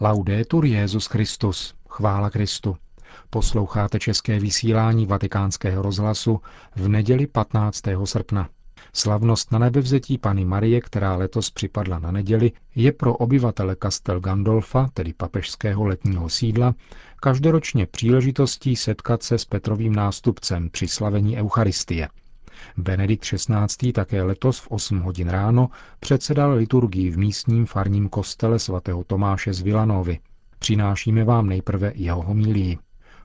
Laudetur Jezus Christus, chvála Kristu. Posloucháte české vysílání Vatikánského rozhlasu v neděli 15. srpna. Slavnost na nebevzetí Pany Marie, která letos připadla na neděli, je pro obyvatele Castel Gandolfa, tedy papežského letního sídla, každoročně příležitostí setkat se s Petrovým nástupcem při slavení Eucharistie. Benedikt XVI. také letos v 8 hodin ráno předsedal liturgii v místním farním kostele svatého Tomáše z Vilanovy. Přinášíme vám nejprve jeho homilii.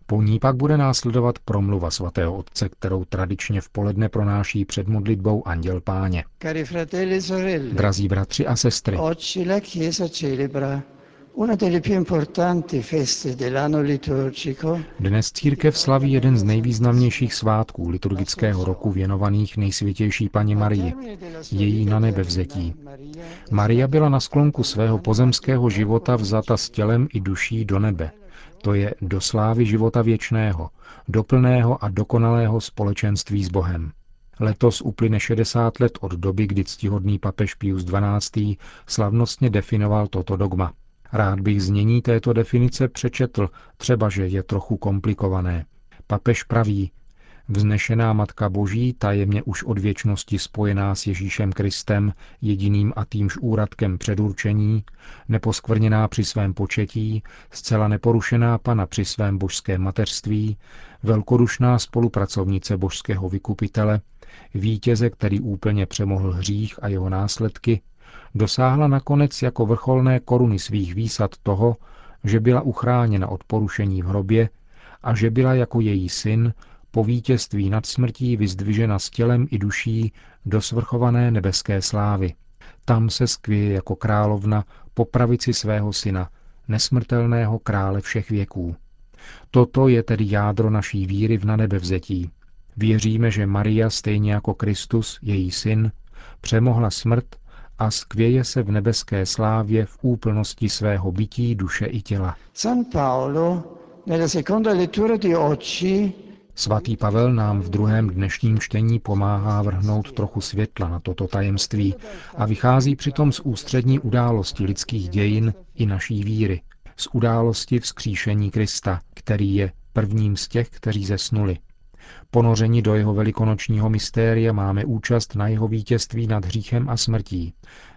Po ní pak bude následovat promluva svatého otce, kterou tradičně v poledne pronáší před modlitbou Anděl Páně. E Drazí bratři a sestry, dnes církev slaví jeden z nejvýznamnějších svátků liturgického roku věnovaných nejsvětější paní Marii, její na nebe vzetí. Maria byla na sklonku svého pozemského života vzata s tělem i duší do nebe, to je do slávy života věčného, do plného a dokonalého společenství s Bohem. Letos uplyne 60 let od doby, kdy ctihodný papež Pius XII. slavnostně definoval toto dogma. Rád bych znění této definice přečetl, třeba že je trochu komplikované. Papež praví, Vznešená Matka Boží, tajemně už od věčnosti spojená s Ježíšem Kristem, jediným a týmž úradkem předurčení, neposkvrněná při svém početí, zcela neporušená Pana při svém božském mateřství, velkodušná spolupracovnice božského vykupitele, vítěze, který úplně přemohl hřích a jeho následky, dosáhla nakonec jako vrcholné koruny svých výsad toho, že byla uchráněna od porušení v hrobě a že byla jako její syn po vítězství nad smrtí vyzdvižena s tělem i duší do svrchované nebeské slávy. Tam se skvěje jako královna po pravici svého syna, nesmrtelného krále všech věků. Toto je tedy jádro naší víry v nanebevzetí. Věříme, že Maria, stejně jako Kristus, její syn, přemohla smrt a skvěje se v nebeské slávě v úplnosti svého bytí, duše i těla. San Paolo, nella seconda lettura di oggi, Svatý Pavel nám v druhém dnešním čtení pomáhá vrhnout trochu světla na toto tajemství a vychází přitom z ústřední události lidských dějin i naší víry, z události vzkříšení Krista, který je prvním z těch, kteří zesnuli. Ponoření do jeho velikonočního mystéria máme účast na jeho vítězství nad hříchem a smrtí.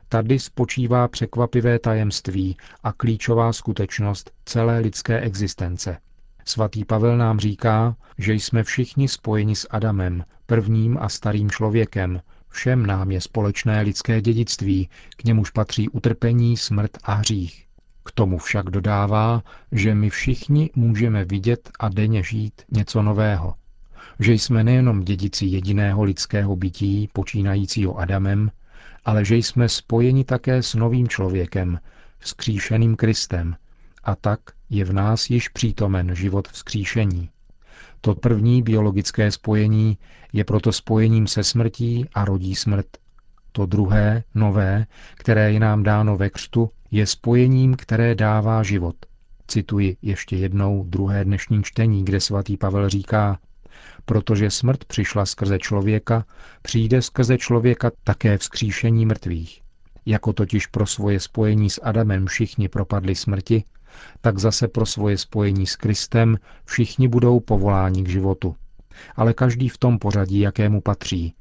Tady spočívá překvapivé tajemství a klíčová skutečnost celé lidské existence – Svatý Pavel nám říká, že jsme všichni spojeni s Adamem, prvním a starým člověkem. Všem nám je společné lidské dědictví, k němuž patří utrpení, smrt a hřích. K tomu však dodává, že my všichni můžeme vidět a denně žít něco nového. Že jsme nejenom dědici jediného lidského bytí, počínajícího Adamem, ale že jsme spojeni také s novým člověkem, vzkříšeným Kristem, a tak je v nás již přítomen život vzkříšení. To první biologické spojení je proto spojením se smrtí a rodí smrt. To druhé, nové, které je nám dáno ve křtu, je spojením, které dává život. Cituji ještě jednou druhé dnešní čtení, kde svatý Pavel říká, protože smrt přišla skrze člověka, přijde skrze člověka také vzkříšení mrtvých. Jako totiž pro svoje spojení s Adamem všichni propadli smrti, tak zase pro svoje spojení s Kristem všichni budou povoláni k životu. Ale každý v tom pořadí, jakému patří.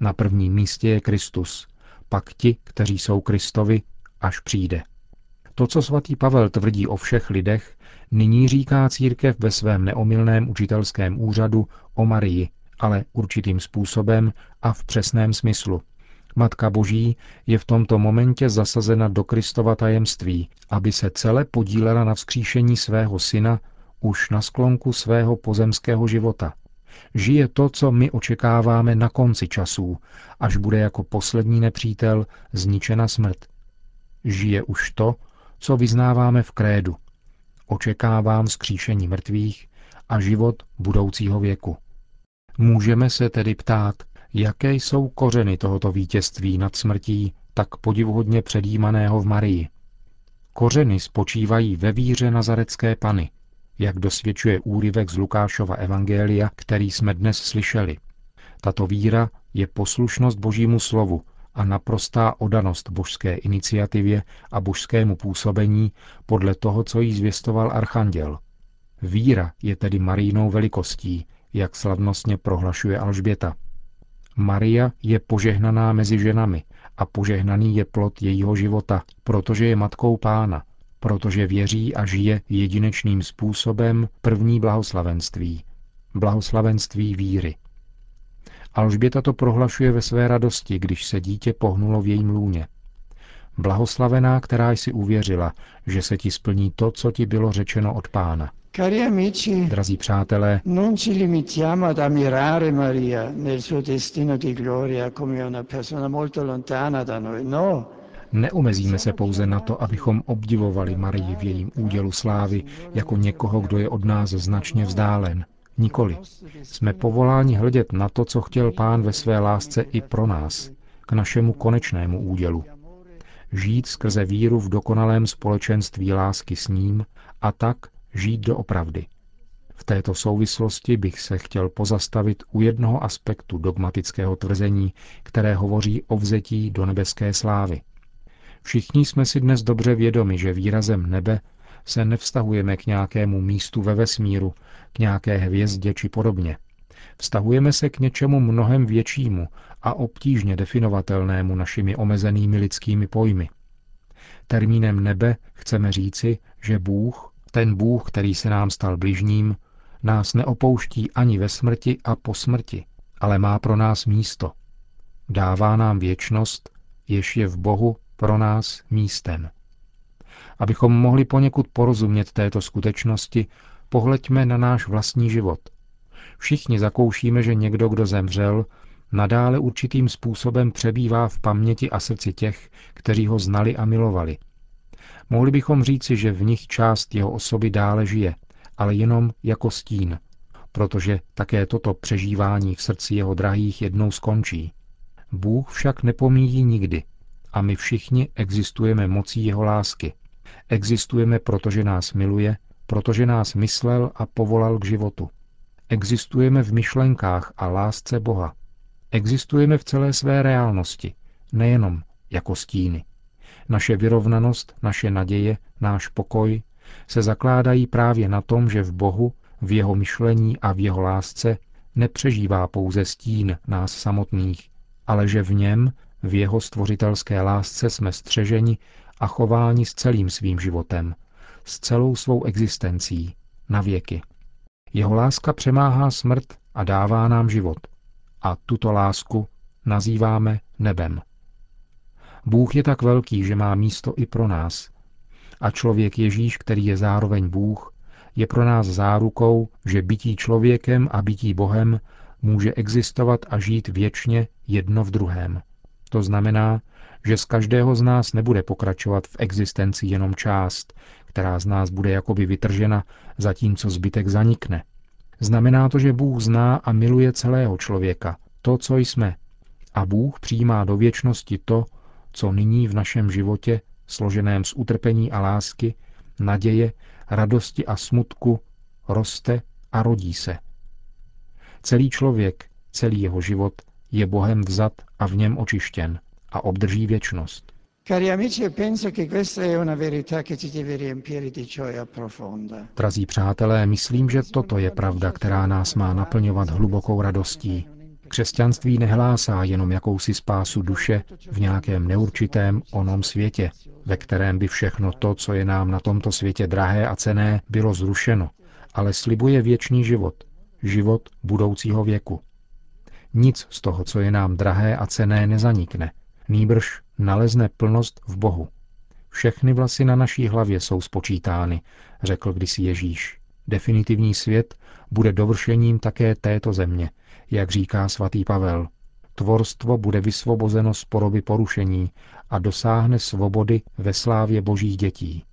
Na prvním místě je Kristus, pak ti, kteří jsou Kristovi, až přijde. To, co svatý Pavel tvrdí o všech lidech, nyní říká církev ve svém neomilném učitelském úřadu o Marii, ale určitým způsobem a v přesném smyslu – Matka Boží je v tomto momentě zasazena do Kristova tajemství, aby se celé podílela na vzkříšení svého syna už na sklonku svého pozemského života. Žije to, co my očekáváme na konci časů, až bude jako poslední nepřítel zničena smrt. Žije už to, co vyznáváme v krédu. Očekávám vzkříšení mrtvých a život budoucího věku. Můžeme se tedy ptát, Jaké jsou kořeny tohoto vítězství nad smrtí, tak podivuhodně předjímaného v Marii? Kořeny spočívají ve víře nazarecké pany, jak dosvědčuje úryvek z Lukášova evangelia, který jsme dnes slyšeli. Tato víra je poslušnost Božímu slovu a naprostá odanost božské iniciativě a božskému působení podle toho, co jí zvěstoval archanděl. Víra je tedy Marijnou velikostí, jak slavnostně prohlašuje Alžběta. Maria je požehnaná mezi ženami a požehnaný je plod jejího života, protože je matkou pána, protože věří a žije jedinečným způsobem první blahoslavenství, blahoslavenství víry. Alžběta to prohlašuje ve své radosti, když se dítě pohnulo v jejím lůně. Blahoslavená, která jsi uvěřila, že se ti splní to, co ti bylo řečeno od pána. Cari amici, Drazí přátelé, non ci limitiamo ad ammirare Maria nel suo destino di gloria come una persona molto lontana da noi, no. neomezíme se pouze na to, abychom obdivovali Marii v jejím údělu slávy jako někoho, kdo je od nás značně vzdálen. Nikoli. Jsme povoláni hledět na to, co chtěl pán ve své lásce i pro nás, k našemu konečnému údělu. Žít skrze víru v dokonalém společenství lásky s ním a tak žít doopravdy. V této souvislosti bych se chtěl pozastavit u jednoho aspektu dogmatického tvrzení, které hovoří o vzetí do nebeské slávy. Všichni jsme si dnes dobře vědomi, že výrazem nebe se nevztahujeme k nějakému místu ve vesmíru, k nějaké hvězdě či podobně. Vztahujeme se k něčemu mnohem většímu a obtížně definovatelnému našimi omezenými lidskými pojmy. Termínem nebe chceme říci, že Bůh, ten Bůh, který se nám stal bližním, nás neopouští ani ve smrti a po smrti, ale má pro nás místo. Dává nám věčnost, jež je v Bohu pro nás místem. Abychom mohli poněkud porozumět této skutečnosti, pohleďme na náš vlastní život. Všichni zakoušíme, že někdo, kdo zemřel, nadále určitým způsobem přebývá v paměti a srdci těch, kteří ho znali a milovali. Mohli bychom říci, že v nich část jeho osoby dále žije, ale jenom jako stín, protože také toto přežívání v srdci jeho drahých jednou skončí. Bůh však nepomíjí nikdy a my všichni existujeme mocí jeho lásky. Existujeme, protože nás miluje, protože nás myslel a povolal k životu. Existujeme v myšlenkách a lásce Boha. Existujeme v celé své reálnosti, nejenom jako stíny. Naše vyrovnanost, naše naděje, náš pokoj se zakládají právě na tom, že v Bohu, v jeho myšlení a v jeho lásce nepřežívá pouze stín nás samotných, ale že v něm, v jeho stvořitelské lásce jsme střeženi a chováni s celým svým životem, s celou svou existencí, na věky. Jeho láska přemáhá smrt a dává nám život. A tuto lásku nazýváme nebem. Bůh je tak velký, že má místo i pro nás. A člověk Ježíš, který je zároveň Bůh, je pro nás zárukou, že bytí člověkem a bytí Bohem může existovat a žít věčně jedno v druhém. To znamená, že z každého z nás nebude pokračovat v existenci jenom část, která z nás bude jakoby vytržena, zatímco zbytek zanikne. Znamená to, že Bůh zná a miluje celého člověka, to, co jsme. A Bůh přijímá do věčnosti to, co nyní v našem životě, složeném z utrpení a lásky, naděje, radosti a smutku, roste a rodí se. Celý člověk, celý jeho život je Bohem vzat a v něm očištěn a obdrží věčnost. Cari amici, penso che questa è una verità che ci deve riempire di gioia profonda. Drazí přátelé, myslím, že toto je pravda, která nás má naplňovat hlubokou radostí. Křesťanství nehlásá jenom jakousi spásu duše v nějakém neurčitém onom světě, ve kterém by všechno to, co je nám na tomto světě drahé a cené, bylo zrušeno, ale slibuje věčný život, život budoucího věku. Nic z toho, co je nám drahé a cené, nezanikne, nýbrž nalezne plnost v Bohu. Všechny vlasy na naší hlavě jsou spočítány, řekl kdysi Ježíš. Definitivní svět bude dovršením také této země, jak říká svatý Pavel. Tvorstvo bude vysvobozeno z poroby porušení a dosáhne svobody ve slávě božích dětí.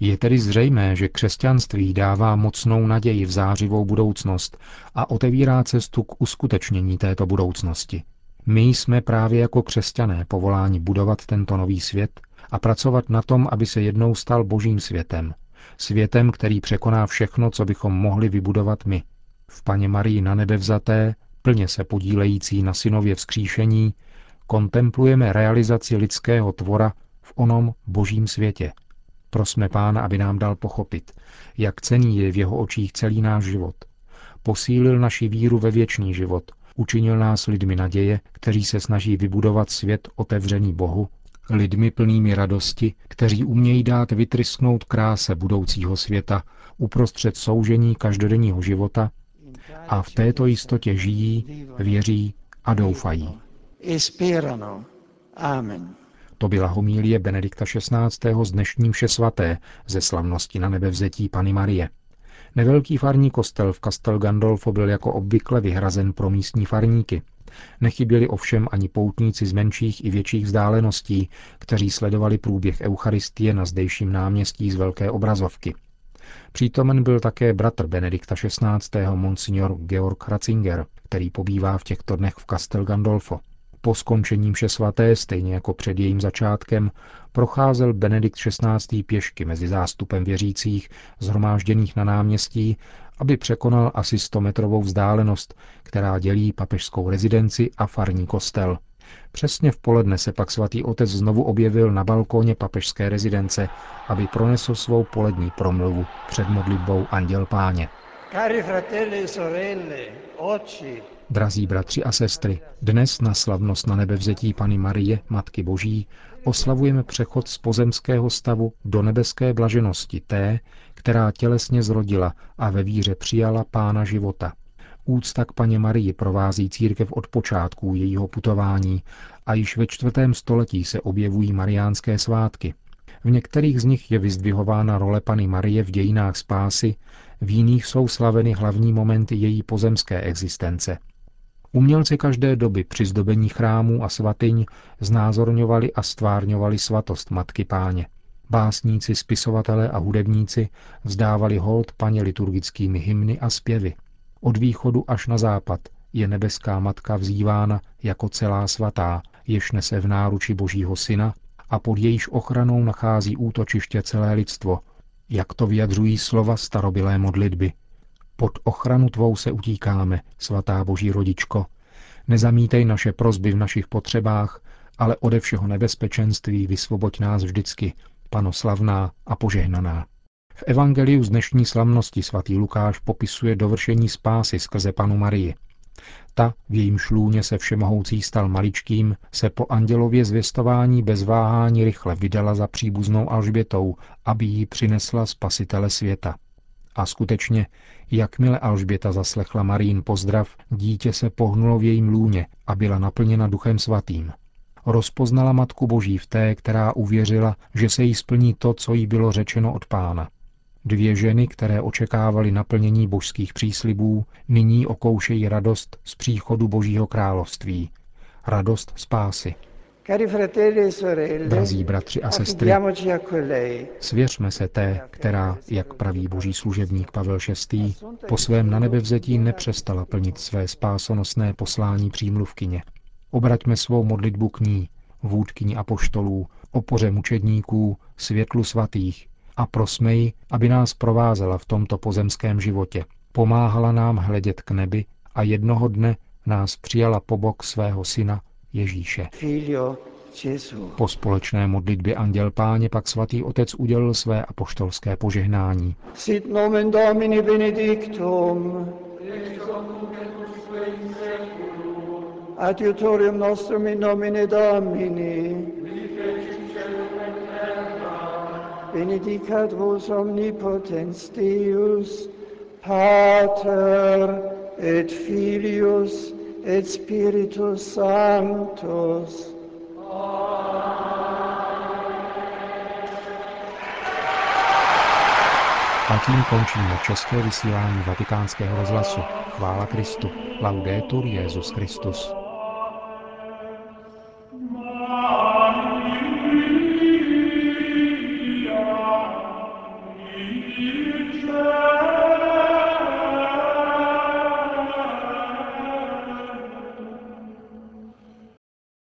Je tedy zřejmé, že křesťanství dává mocnou naději v zářivou budoucnost a otevírá cestu k uskutečnění této budoucnosti. My jsme právě jako křesťané povoláni budovat tento nový svět a pracovat na tom, aby se jednou stal božím světem. Světem, který překoná všechno, co bychom mohli vybudovat my. V paně Marii na nebe vzaté, plně se podílející na synově vzkříšení, kontemplujeme realizaci lidského tvora v onom božím světě. Prosme Pána, aby nám dal pochopit, jak cený je v jeho očích celý náš život. Posílil naši víru ve věčný život, učinil nás lidmi naděje, kteří se snaží vybudovat svět otevřený Bohu, lidmi plnými radosti, kteří umějí dát vytrysknout kráse budoucího světa uprostřed soužení každodenního života a v této jistotě žijí, věří a doufají. Amen. To byla homílie Benedikta XVI. z dnešním vše svaté ze slavnosti na nebevzetí Pany Marie. Nevelký farní kostel v Castel Gandolfo byl jako obvykle vyhrazen pro místní farníky. Nechyběli ovšem ani poutníci z menších i větších vzdáleností, kteří sledovali průběh Eucharistie na zdejším náměstí z velké obrazovky. Přítomen byl také bratr Benedikta XVI. monsignor Georg Ratzinger, který pobývá v těchto dnech v Castel Gandolfo. Po skončení vše svaté, stejně jako před jejím začátkem, procházel Benedikt XVI. pěšky mezi zástupem věřících, zhromážděných na náměstí, aby překonal asi 100-metrovou vzdálenost, která dělí papežskou rezidenci a farní kostel. Přesně v poledne se pak svatý otec znovu objevil na balkóně papežské rezidence, aby pronesl svou polední promluvu před modlitbou Anděl Páně. Cari fratelli e sorelle, oggi Drazí bratři a sestry, dnes na slavnost na nebevzetí Pany Marie, Matky Boží, oslavujeme přechod z pozemského stavu do nebeské blaženosti té, která tělesně zrodila a ve víře přijala Pána života. Úcta k paně Marii provází církev od počátků jejího putování a již ve čtvrtém století se objevují mariánské svátky. V některých z nich je vyzdvihována role Pany Marie v dějinách spásy, v jiných jsou slaveny hlavní momenty její pozemské existence – Umělci každé doby při zdobení chrámů a svatyň znázorňovali a stvárňovali svatost Matky Páně. Básníci, spisovatelé a hudebníci vzdávali hold paně liturgickými hymny a zpěvy. Od východu až na západ je nebeská matka vzývána jako celá svatá, jež nese v náruči Božího syna a pod jejíž ochranou nachází útočiště celé lidstvo, jak to vyjadřují slova starobilé modlitby. Pod ochranu tvou se utíkáme, svatá boží rodičko. Nezamítej naše prozby v našich potřebách, ale ode všeho nebezpečenství vysvoboď nás vždycky, panoslavná a požehnaná. V evangeliu z dnešní slavnosti svatý Lukáš popisuje dovršení spásy skrze panu Marii. Ta, v jejím šlůně se všemohoucí stal maličkým, se po andělově zvěstování bez váhání rychle vydala za příbuznou Alžbětou, aby jí přinesla spasitele světa. A skutečně, jakmile Alžběta zaslechla Marín pozdrav, dítě se pohnulo v jejím lůně a byla naplněna duchem svatým. Rozpoznala Matku Boží v té, která uvěřila, že se jí splní to, co jí bylo řečeno od pána. Dvě ženy, které očekávaly naplnění božských příslibů, nyní okoušejí radost z příchodu Božího království, radost spásy. E Drazí bratři a sestry, svěřme se té, která, jak praví boží služebník Pavel VI., po svém nanebevzetí nepřestala plnit své spásonosné poslání přímluvkyně. Obraťme svou modlitbu k ní, vůdkyni apoštolů, opoře mučedníků, světlu svatých a prosme ji, aby nás provázela v tomto pozemském životě. Pomáhala nám hledět k nebi a jednoho dne nás přijala po bok svého syna Ježíše. Po společné modlitbě Anděl Páně pak svatý otec udělil své apoštolské požehnání. Sit nomen Domini benedictum. Adiutorium nostrum in nomine Domini. Benedicat vos omnipotens Deus, Pater et Filius et Spiritus Sanctus. A tím končíme české vysílání vatikánského rozhlasu. Chvála Kristu. Laudetur Jezus Christus.